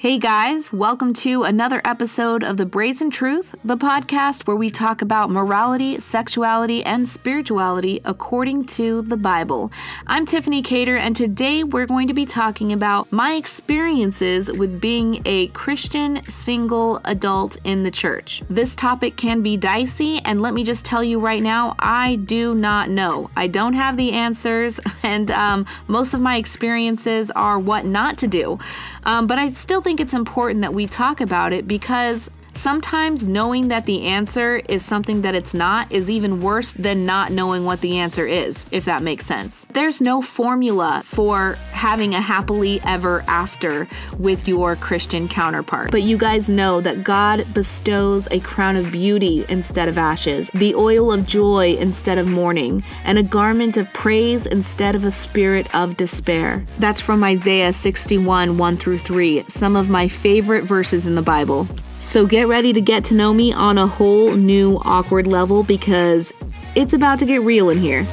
Hey guys, welcome to another episode of The Brazen Truth, the podcast where we talk about morality, sexuality, and spirituality according to the Bible. I'm Tiffany Cater, and today we're going to be talking about my experiences with being a Christian single adult in the church. This topic can be dicey, and let me just tell you right now, I do not know. I don't have the answers, and um, most of my experiences are what not to do. Um, but I still think it's important that we talk about it because Sometimes knowing that the answer is something that it's not is even worse than not knowing what the answer is, if that makes sense. There's no formula for having a happily ever after with your Christian counterpart. But you guys know that God bestows a crown of beauty instead of ashes, the oil of joy instead of mourning, and a garment of praise instead of a spirit of despair. That's from Isaiah 61 1 through 3, some of my favorite verses in the Bible. So get ready to get to know me on a whole new awkward level because it's about to get real in here.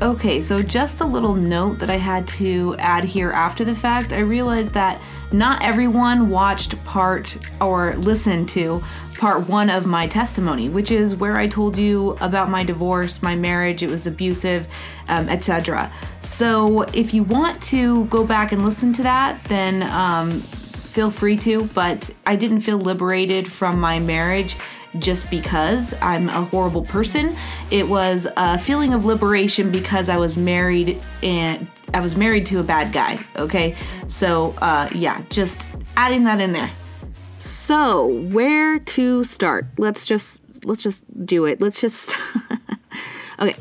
Okay, so just a little note that I had to add here after the fact. I realized that not everyone watched part or listened to part one of my testimony, which is where I told you about my divorce, my marriage, it was abusive, um, etc. So if you want to go back and listen to that, then um, feel free to, but I didn't feel liberated from my marriage just because I'm a horrible person. It was a feeling of liberation because I was married and I was married to a bad guy. Okay, so uh, yeah, just adding that in there. So where to start? Let's just let's just do it. Let's just okay.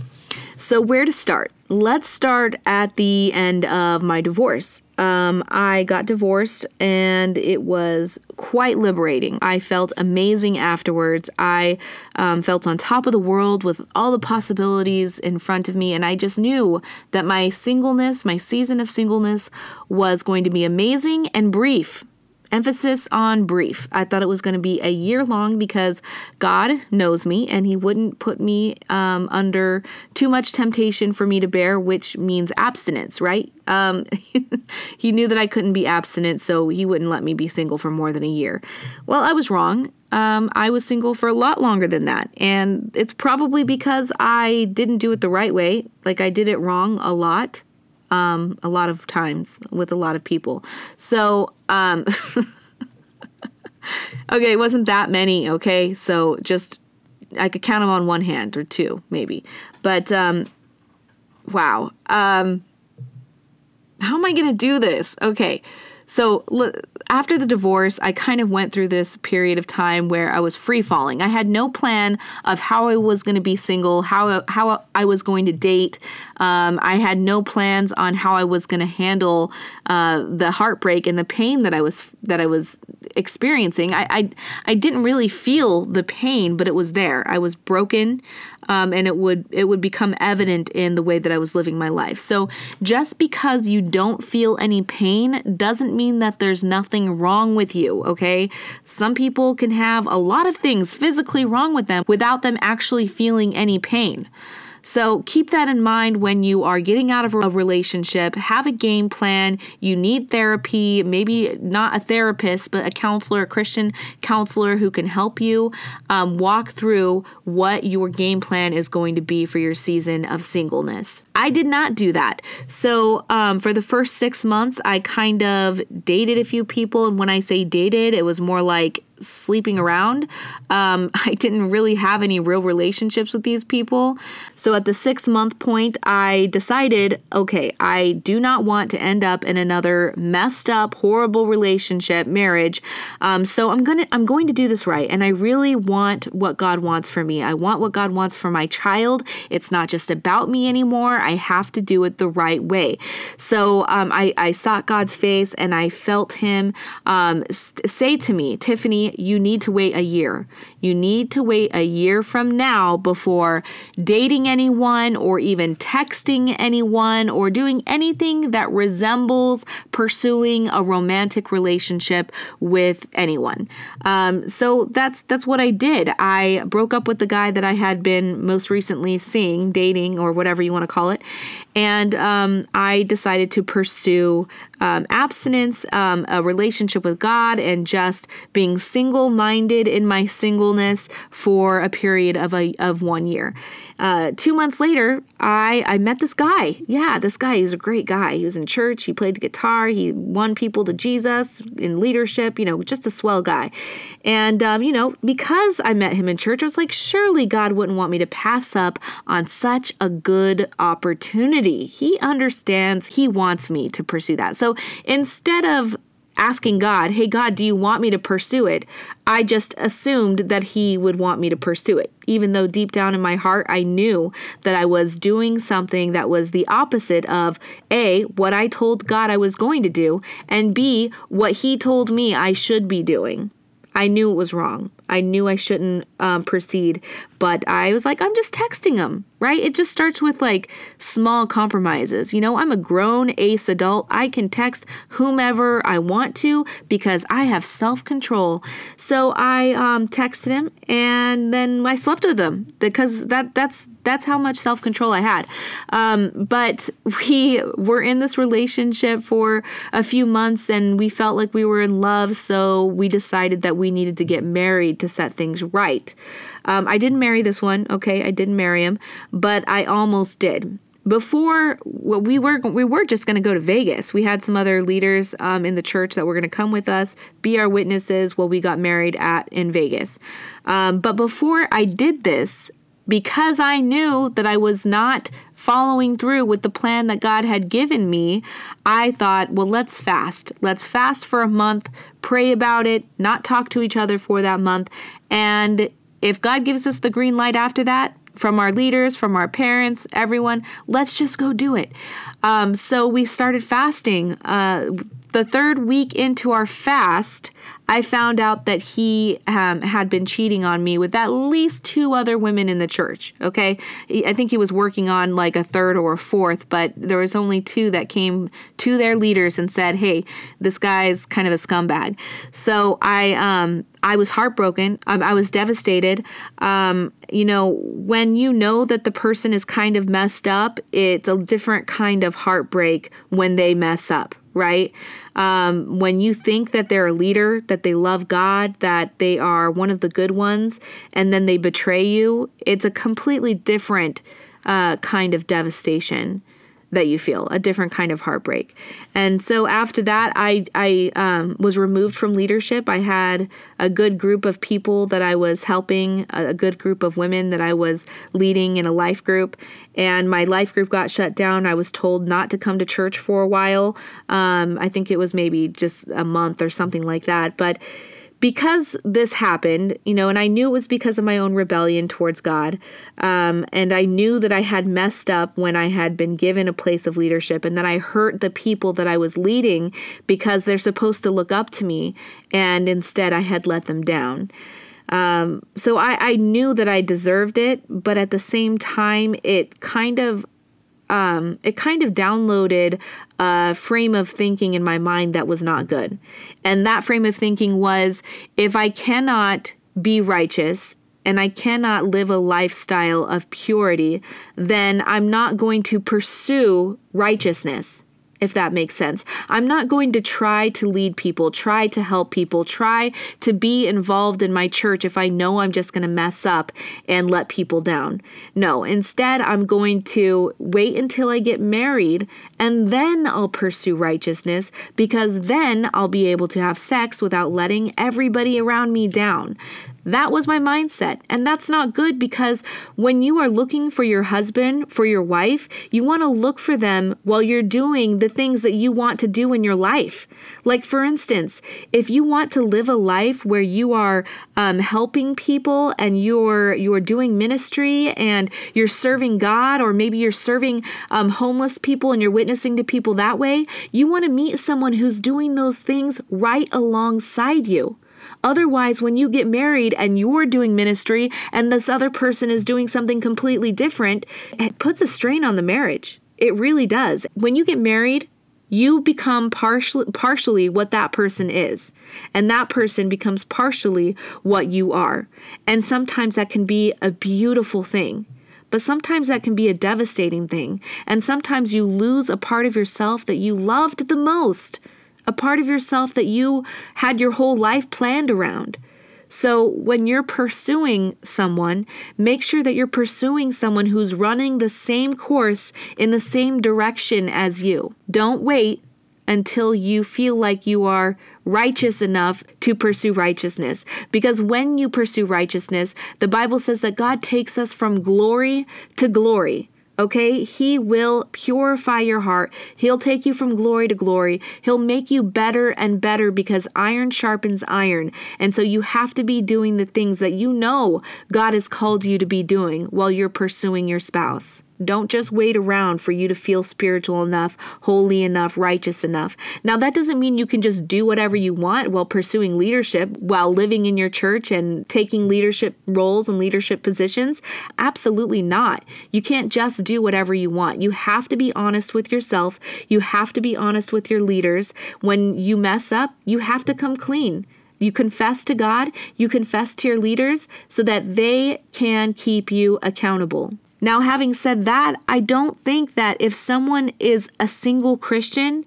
So where to start? Let's start at the end of my divorce. Um, I got divorced and it was quite liberating. I felt amazing afterwards. I um, felt on top of the world with all the possibilities in front of me, and I just knew that my singleness, my season of singleness, was going to be amazing and brief emphasis on brief. I thought it was going to be a year long because God knows me and He wouldn't put me um, under too much temptation for me to bear, which means abstinence, right? Um, he knew that I couldn't be abstinent, so He wouldn't let me be single for more than a year. Well, I was wrong. Um, I was single for a lot longer than that. And it's probably because I didn't do it the right way. Like, I did it wrong a lot um, a lot of times with a lot of people. So, um, okay, it wasn't that many, okay? So just, I could count them on one hand or two, maybe. But, um, wow. Um, how am I going to do this? Okay. So after the divorce, I kind of went through this period of time where I was free falling. I had no plan of how I was going to be single, how how I was going to date. Um, I had no plans on how I was going to handle uh, the heartbreak and the pain that I was that I was experiencing. I, I I didn't really feel the pain, but it was there. I was broken um, and it would it would become evident in the way that I was living my life. So just because you don't feel any pain doesn't mean that there's nothing wrong with you. Okay, some people can have a lot of things physically wrong with them without them actually feeling any pain. So keep that in mind when you are getting out of a relationship. Have a game plan. You need therapy, maybe not a therapist, but a counselor, a Christian counselor who can help you um, walk through what your game plan is going to be for your season of singleness. I did not do that. So um, for the first six months, I kind of dated a few people. And when I say dated, it was more like sleeping around. Um, I didn't really have any real relationships with these people. So at the six month point, I decided okay, I do not want to end up in another messed up, horrible relationship, marriage. Um, so I'm gonna I'm going to do this right, and I really want what God wants for me. I want what God wants for my child. It's not just about me anymore. I have to do it the right way. So um, I, I sought God's face, and I felt Him um, say to me, Tiffany, you need to wait a year. You need to wait a year from now before dating anyone or even texting anyone or doing anything that resembles pursuing a romantic relationship with anyone. Um, so that's that's what I did. I broke up with the guy that I had been most recently seeing, dating, or whatever you want to call it, and um, I decided to pursue um, abstinence, um, a relationship with God, and just being single minded in my singleness for a period of a of one year. Uh, two months later, I I met this guy. Yeah, this guy. He's a great guy. He was in church. He played the guitar. He won people to Jesus in leadership. You know, just a swell guy. And um, you know, because I met him in church, I was like, surely God wouldn't want me to pass up on such a good opportunity. He understands. He wants me to pursue that. So instead of asking God, hey, God, do you want me to pursue it? I just assumed that He would want me to pursue it, even though deep down in my heart, I knew that I was doing something that was the opposite of A, what I told God I was going to do, and B, what He told me I should be doing. I knew it was wrong. I knew I shouldn't um, proceed, but I was like, I'm just texting him, right? It just starts with like small compromises. You know, I'm a grown ace adult. I can text whomever I want to because I have self control. So I um, texted him and then I slept with him because that that's that's how much self control I had. Um, but we were in this relationship for a few months and we felt like we were in love. So we decided that we needed to get married married to set things right. Um, I didn't marry this one, okay? I didn't marry him, but I almost did. Before well, we were we were just going to go to Vegas. We had some other leaders um, in the church that were going to come with us, be our witnesses while we got married at in Vegas. Um, but before I did this, because I knew that I was not following through with the plan that God had given me, I thought, well, let's fast. Let's fast for a month, pray about it, not talk to each other for that month. And if God gives us the green light after that, from our leaders, from our parents, everyone, let's just go do it. Um, so we started fasting. Uh, the third week into our fast, I found out that he um, had been cheating on me with at least two other women in the church. Okay. I think he was working on like a third or a fourth, but there was only two that came to their leaders and said, Hey, this guy's kind of a scumbag. So I, um, I was heartbroken. Um, I was devastated. Um, you know, when you know that the person is kind of messed up, it's a different kind of heartbreak when they mess up, right? Um, when you think that they're a leader, that they love God, that they are one of the good ones, and then they betray you, it's a completely different uh, kind of devastation that you feel, a different kind of heartbreak. And so after that, I I um, was removed from leadership. I had a good group of people that I was helping, a good group of women that I was leading in a life group, and my life group got shut down. I was told not to come to church for a while. Um, I think it was maybe just a month or something like that, but because this happened, you know, and I knew it was because of my own rebellion towards God, um, and I knew that I had messed up when I had been given a place of leadership, and that I hurt the people that I was leading because they're supposed to look up to me, and instead I had let them down. Um, so I, I knew that I deserved it, but at the same time, it kind of um, it kind of downloaded a frame of thinking in my mind that was not good. And that frame of thinking was if I cannot be righteous and I cannot live a lifestyle of purity, then I'm not going to pursue righteousness if that makes sense. I'm not going to try to lead people, try to help people, try to be involved in my church if I know I'm just going to mess up and let people down. No, instead, I'm going to wait until I get married and then I'll pursue righteousness because then I'll be able to have sex without letting everybody around me down. That was my mindset. And that's not good because when you are looking for your husband, for your wife, you want to look for them while you're doing the things that you want to do in your life. Like, for instance, if you want to live a life where you are um, helping people and you're you're doing ministry and you're serving God, or maybe you're serving um, homeless people and you're witnessing to people that way, you want to meet someone who's doing those things right alongside you Otherwise, when you get married and you're doing ministry and this other person is doing something completely different, it puts a strain on the marriage. It really does. When you get married, you become partially partially what that person is and that person becomes partially what you are and sometimes that can be a beautiful thing but sometimes that can be a devastating thing and sometimes you lose a part of yourself that you loved the most a part of yourself that you had your whole life planned around so when you're pursuing someone, make sure that you're pursuing someone who's running the same course in the same direction as you. Don't wait until you feel like you are righteous enough to pursue righteousness. Because when you pursue righteousness, the Bible says that God takes us from glory to glory. Okay, He will purify your heart. He'll take you from glory to glory. He'll make you better and better because iron sharpens iron. And so you have to be doing the things that you know God has called you to be doing while you're pursuing your spouse. Don't just wait around for you to feel spiritual enough, holy enough, righteous enough. Now, that doesn't mean you can just do whatever you want while pursuing leadership, while living in your church and taking leadership roles and leadership positions. Absolutely not. You can't just do whatever you want. You have to be honest with yourself. You have to be honest with your leaders. When you mess up, you have to come clean. You confess to God, you confess to your leaders so that they can keep you accountable. Now, having said that, I don't think that if someone is a single Christian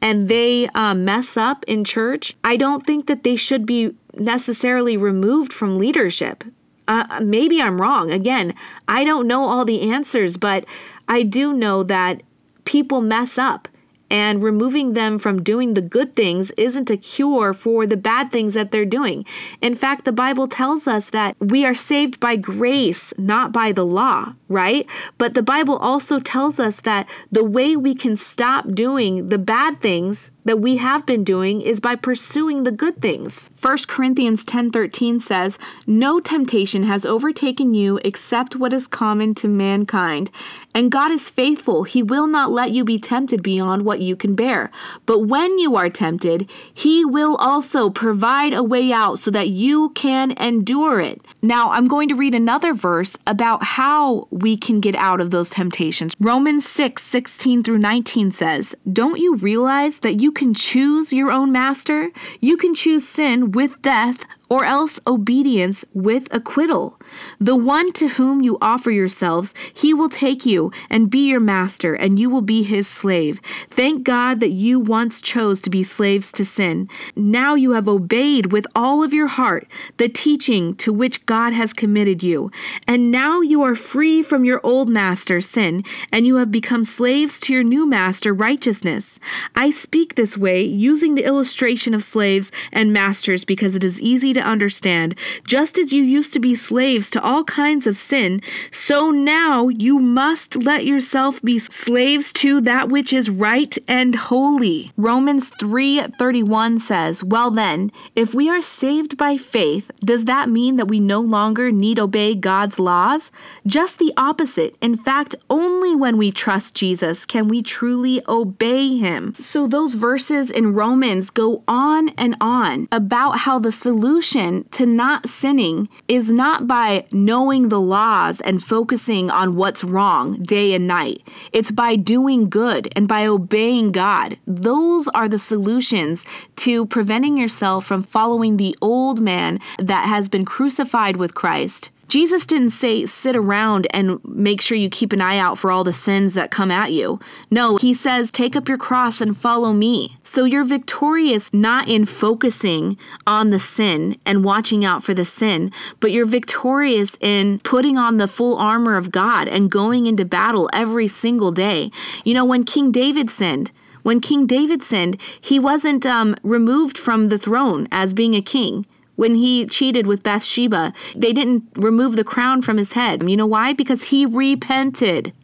and they uh, mess up in church, I don't think that they should be necessarily removed from leadership. Uh, maybe I'm wrong. Again, I don't know all the answers, but I do know that people mess up and removing them from doing the good things isn't a cure for the bad things that they're doing. In fact, the Bible tells us that we are saved by grace, not by the law, right? But the Bible also tells us that the way we can stop doing the bad things that we have been doing is by pursuing the good things. 1 Corinthians 10:13 says, "No temptation has overtaken you except what is common to mankind, and God is faithful. He will not let you be tempted beyond what you can bear. But when you are tempted, he will also provide a way out so that you can endure it." Now, I'm going to read another verse about how we can get out of those temptations. Romans 6, 16 through 19 says, Don't you realize that you can choose your own master? You can choose sin with death or else obedience with acquittal. The one to whom you offer yourselves, he will take you and be your master, and you will be his slave. Thank God that you once chose to be slaves to sin. Now you have obeyed with all of your heart the teaching to which God has committed you. And now you are free from your old master, sin, and you have become slaves to your new master, righteousness. I speak this way using the illustration of slaves and masters because it is easy to to understand. Just as you used to be slaves to all kinds of sin, so now you must let yourself be slaves to that which is right and holy. Romans 3:31 says, "Well then, if we are saved by faith, does that mean that we no longer need obey God's laws? Just the opposite. In fact, only when we trust Jesus can we truly obey him." So those verses in Romans go on and on about how the solution solution to not sinning is not by knowing the laws and focusing on what's wrong day and night. It's by doing good and by obeying God. Those are the solutions to preventing yourself from following the old man that has been crucified with Christ Jesus didn't say sit around and make sure you keep an eye out for all the sins that come at you. No, he says take up your cross and follow me. So you're victorious not in focusing on the sin and watching out for the sin, but you're victorious in putting on the full armor of God and going into battle every single day. You know, when King David sinned, when King David sinned, he wasn't um, removed from the throne as being a king when he cheated with Bathsheba, they didn't remove the crown from his head. You know why? Because he repented.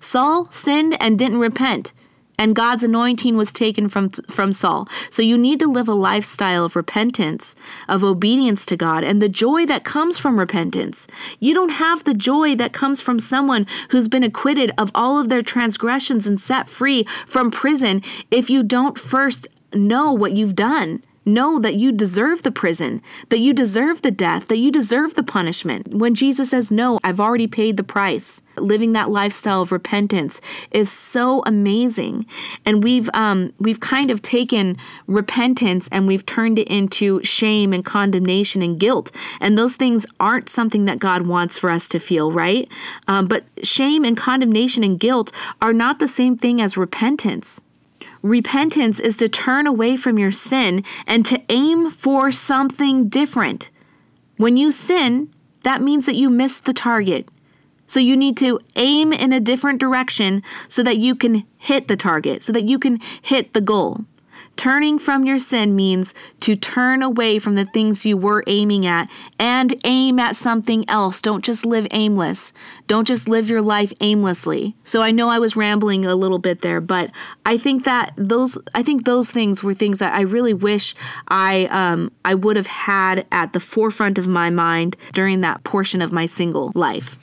Saul sinned and didn't repent and God's anointing was taken from from Saul. So you need to live a lifestyle of repentance, of obedience to God and the joy that comes from repentance. You don't have the joy that comes from someone who's been acquitted of all of their transgressions and set free from prison if you don't first know what you've done know that you deserve the prison, that you deserve the death, that you deserve the punishment. When Jesus says, No, I've already paid the price. Living that lifestyle of repentance is so amazing. And we've um, we've kind of taken repentance and we've turned it into shame and condemnation and guilt. And those things aren't something that God wants for us to feel, right? Um, but shame and condemnation and guilt are not the same thing as repentance. Repentance is to turn away from your sin and to aim for something different. When you sin, that means that you miss the target. So you need to aim in a different direction so that you can hit the target, so that you can hit the goal. Turning from your sin means to turn away from the things you were aiming at and aim at something else. Don't just live aimless. Don't just live your life aimlessly. So I know I was rambling a little bit there, but I think that those I think those things were things that I really wish I um, I would have had at the forefront of my mind during that portion of my single life.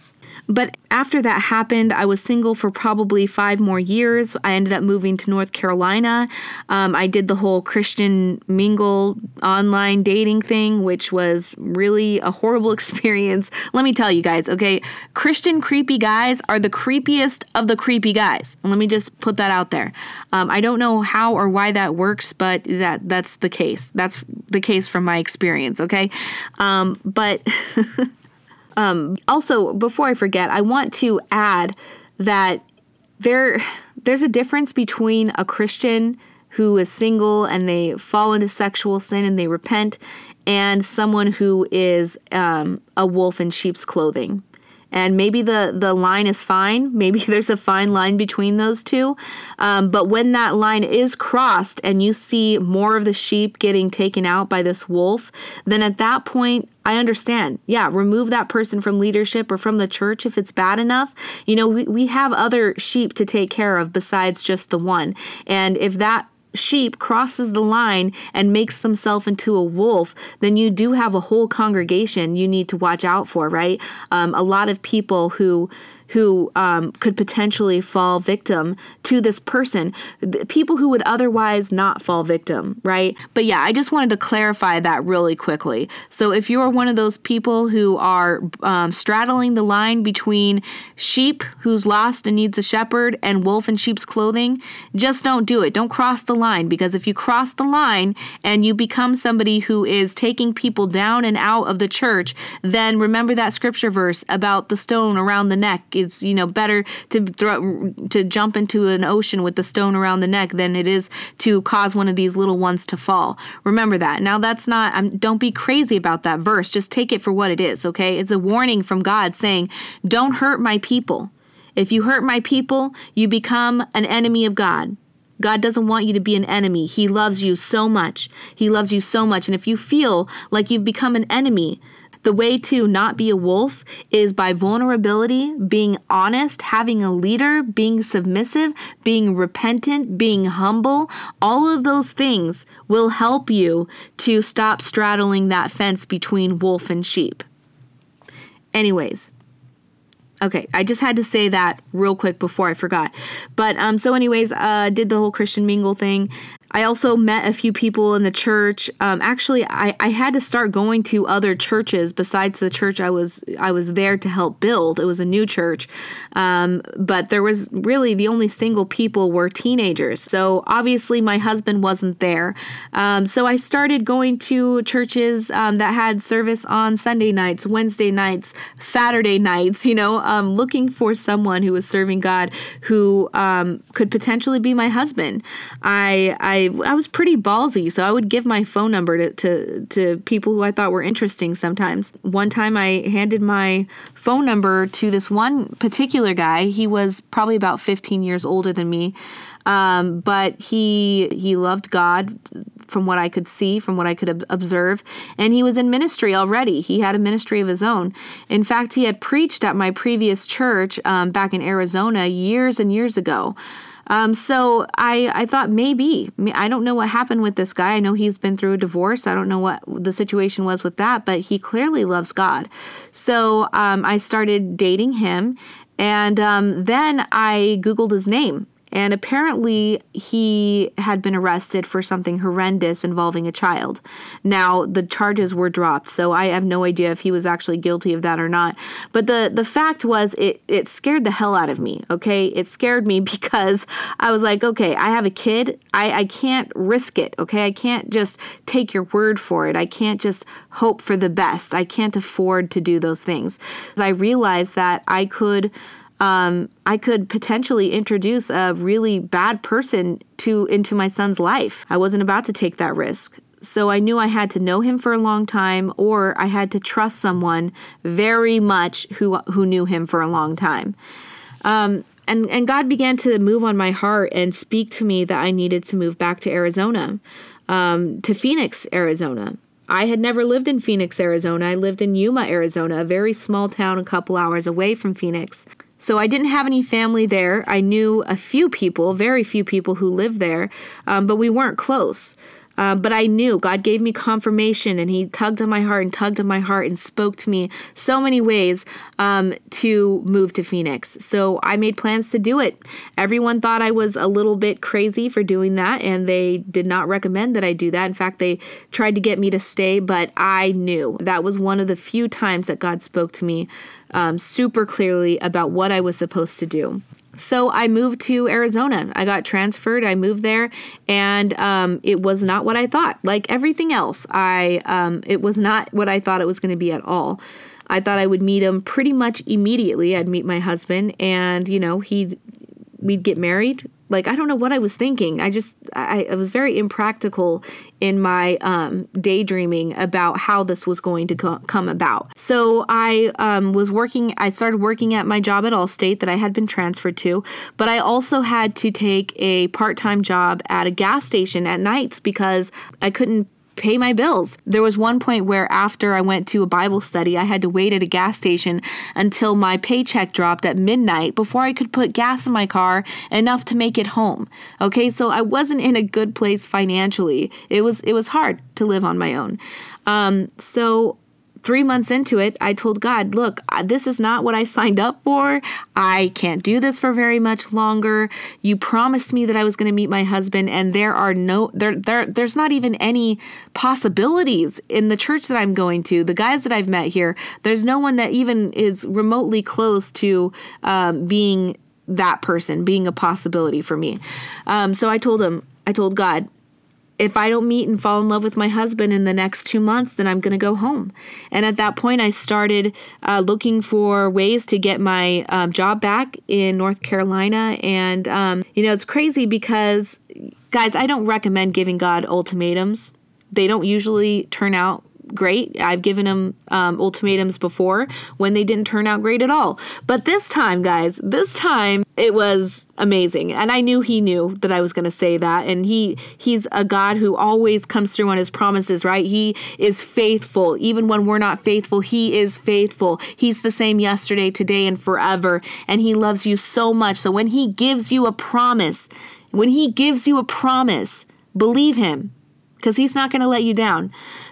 But after that happened, I was single for probably five more years. I ended up moving to North Carolina. Um, I did the whole Christian mingle online dating thing, which was really a horrible experience. Let me tell you guys, okay? Christian creepy guys are the creepiest of the creepy guys. Let me just put that out there. Um, I don't know how or why that works, but that that's the case. That's the case from my experience, okay? Um, but Um, also, before I forget, I want to add that there there's a difference between a Christian who is single and they fall into sexual sin and they repent, and someone who is um, a wolf in sheep's clothing and maybe the the line is fine maybe there's a fine line between those two um, but when that line is crossed and you see more of the sheep getting taken out by this wolf then at that point I understand. Yeah, remove that person from leadership or from the church if it's bad enough. You know, we, we have other sheep to take care of besides just the one. And if that sheep crosses the line and makes themselves into a wolf, then you do have a whole congregation you need to watch out for, right? Um, a lot of people who who um, could potentially fall victim to this person, people who would otherwise not fall victim, right? But yeah, I just wanted to clarify that really quickly. So if you're one of those people who are um, straddling the line between sheep who's lost and needs a shepherd and wolf in sheep's clothing, just don't do it. Don't cross the line because if you cross the line and you become somebody who is taking people down and out of the church, then remember that scripture verse about the stone around the neck it's you know better to throw to jump into an ocean with the stone around the neck than it is to cause one of these little ones to fall. Remember that. Now that's not. I'm, don't be crazy about that verse. Just take it for what it is. Okay, it's a warning from God saying, "Don't hurt my people." If you hurt my people, you become an enemy of God. God doesn't want you to be an enemy. He loves you so much. He loves you so much. And if you feel like you've become an enemy, the way to not be a wolf is by vulnerability, being honest, having a leader, being submissive, being repentant, being humble. All of those things will help you to stop straddling that fence between wolf and sheep. Anyways, Okay, I just had to say that real quick before I forgot. But um, so, anyways, uh, did the whole Christian mingle thing. I also met a few people in the church. Um, actually, I, I had to start going to other churches besides the church I was I was there to help build. It was a new church, um, but there was really the only single people were teenagers. So obviously, my husband wasn't there. Um, so I started going to churches um, that had service on Sunday nights, Wednesday nights, Saturday nights. You know, um, looking for someone who was serving God who um, could potentially be my husband. I I I was pretty ballsy, so I would give my phone number to, to to people who I thought were interesting sometimes. One time I handed my phone number to this one particular guy. He was probably about 15 years older than me. Um, but he he loved God from what I could see, from what I could observe, and he was in ministry already. He had a ministry of his own. In fact, he had preached at my previous church um, back in Arizona years and years ago. Um, so I, I thought maybe I don't know what happened with this guy. I know he's been through a divorce. I don't know what the situation was with that, but he clearly loves God. So um, I started dating him, and um, then I Googled his name And apparently, he had been arrested for something horrendous involving a child. Now, the charges were dropped, so I have no idea if he was actually guilty of that or not. But the, the fact was, it, it scared the hell out of me, okay? It scared me because I was like, okay, I have a kid. I, I can't risk it, okay? I can't just take your word for it. I can't just hope for the best. I can't afford to do those things. I realized that I could um, I could potentially introduce a really bad person to into my son's life. I wasn't about to take that risk. So I knew I had to know him for a long time or I had to trust someone very much who who knew him for a long time. Um, and and God began to move on my heart and speak to me that I needed to move back to Arizona, um, to Phoenix, Arizona. I had never lived in Phoenix, Arizona. I lived in Yuma, Arizona, a very small town a couple hours away from Phoenix. So I didn't have any family there. I knew a few people, very few people who lived there, um, but we weren't close. Uh, but I knew God gave me confirmation and He tugged on my heart and tugged on my heart and spoke to me so many ways um, to move to Phoenix. So I made plans to do it. Everyone thought I was a little bit crazy for doing that, and they did not recommend that I do that. In fact, they tried to get me to stay, but I knew that was one of the few times that God spoke to me um, super clearly about what I was supposed to do. So I moved to Arizona. I got transferred. I moved there, and um, it was not what I thought. Like everything else, I um, it was not what I thought it was going to be at all. I thought I would meet him pretty much immediately. I'd meet my husband, and you know, he'd we'd get married like I don't know what I was thinking. I just I, I was very impractical in my um, daydreaming about how this was going to co- come about. So I um, was working. I started working at my job at Allstate that I had been transferred to, but I also had to take a part time job at a gas station at nights because I couldn't pay my bills. There was one point where after I went to a Bible study, I had to wait at a gas station until my paycheck dropped at midnight before I could put gas in my car enough to make it home. Okay, so I wasn't in a good place financially. It was it was hard to live on my own. Um, so three months into it, I told God, look, this is not what I signed up for. I can't do this for very much longer. You promised me that I was going to meet my husband, and there are no, there, there, there's not even any possibilities in the church that I'm going to. The guys that I've met here, there's no one that even is remotely close to um, being that person, being a possibility for me. Um, so I told him, I told God, if I don't meet and fall in love with my husband in the next two months, then I'm going to go home. And at that point, I started uh, looking for ways to get my um, job back in North Carolina. And, um, you know, it's crazy because, guys, I don't recommend giving God ultimatums. They don't usually turn out great. I've given him um, ultimatums before when they didn't turn out great at all. But this time, guys, this time it was amazing, and I knew he knew that I was going to say that. And he he's a God who always comes through on his promises. Right? He is faithful, even when we're not faithful. He is faithful. He's the same yesterday, today, and forever. And he loves you so much. So when he gives you a promise, when he gives you a promise, believe him because he's not going to let you down.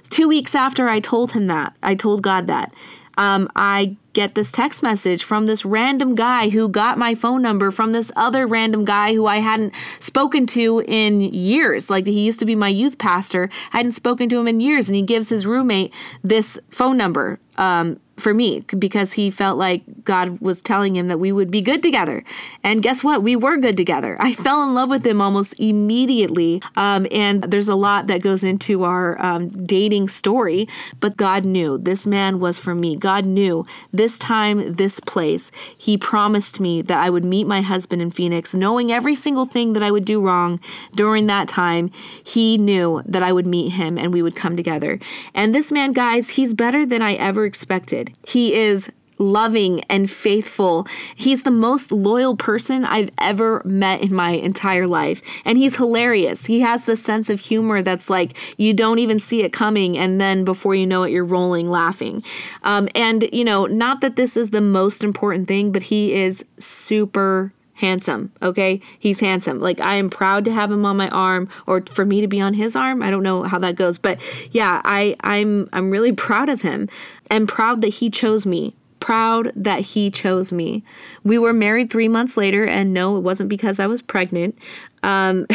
Two weeks after I told him that, I told God that, um, I get this text message from this random guy who got my phone number from this other random guy who I hadn't spoken to in years. Like he used to be my youth pastor. I hadn't spoken to him in years, and he gives his roommate this phone number. Um, for me because he felt like God was telling him that we would be good together. And guess what? We were good together. I fell in love with him almost immediately. Um, and there's a lot that goes into our um, dating story, but God knew this man was for me. God knew this time, this place. He promised me that I would meet my husband in Phoenix, knowing every single thing that I would do wrong during that time. He knew that I would meet him and we would come together. And this man, guys, he's better than I ever expected. He is loving and faithful. He's the most loyal person I've ever met in my entire life. And he's hilarious. He has this sense of humor that's like you don't even see it coming. And then before you know it, you're rolling laughing. Um, and, you know, not that this is the most important thing, but he is super handsome okay he's handsome like i am proud to have him on my arm or for me to be on his arm i don't know how that goes but yeah i i'm i'm really proud of him and proud that he chose me proud that he chose me. We were married three months later, and no, it wasn't because I was pregnant. Um,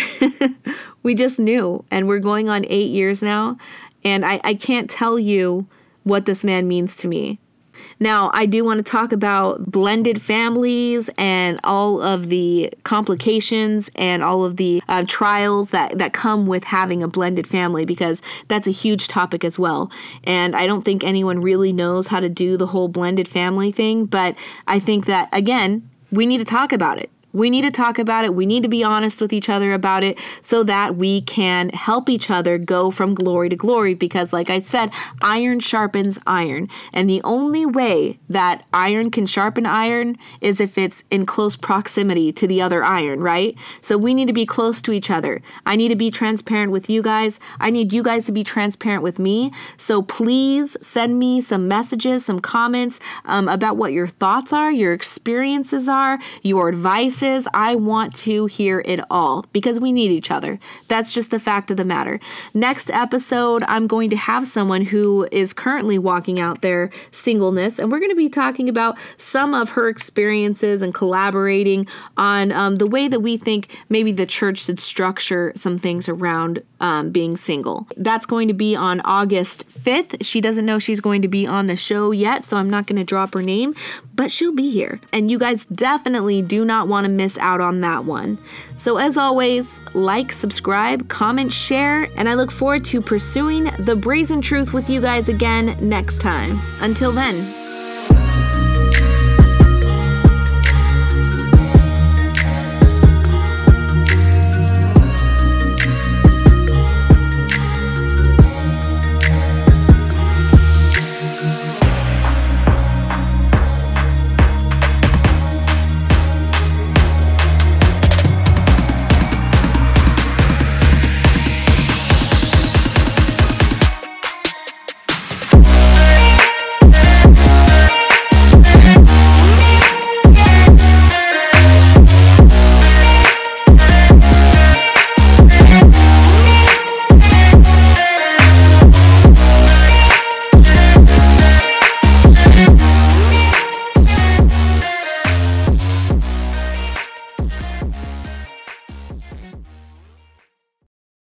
we just knew, and we're going on eight years now. And I, I can't tell you what this man means to me. Now, I do want to talk about blended families and all of the complications and all of the uh, trials that, that come with having a blended family because that's a huge topic as well. And I don't think anyone really knows how to do the whole blended family thing, but I think that, again, we need to talk about it. We need to talk about it. We need to be honest with each other about it so that we can help each other go from glory to glory. Because, like I said, iron sharpens iron. And the only way that iron can sharpen iron is if it's in close proximity to the other iron, right? So we need to be close to each other. I need to be transparent with you guys. I need you guys to be transparent with me. So please send me some messages, some comments um, about what your thoughts are, your experiences are, your advice I want to hear it all because we need each other. That's just the fact of the matter. Next episode, I'm going to have someone who is currently walking out their singleness, and we're going to be talking about some of her experiences and collaborating on um, the way that we think maybe the church should structure some things around um, being single. That's going to be on August 5th. She doesn't know she's going to be on the show yet, so I'm not going to drop her name, but she'll be here. And you guys definitely do not want to miss out on that one. So, as always, like, subscribe, comment, share, and I look forward to pursuing the brazen truth with you guys again next time. Until then,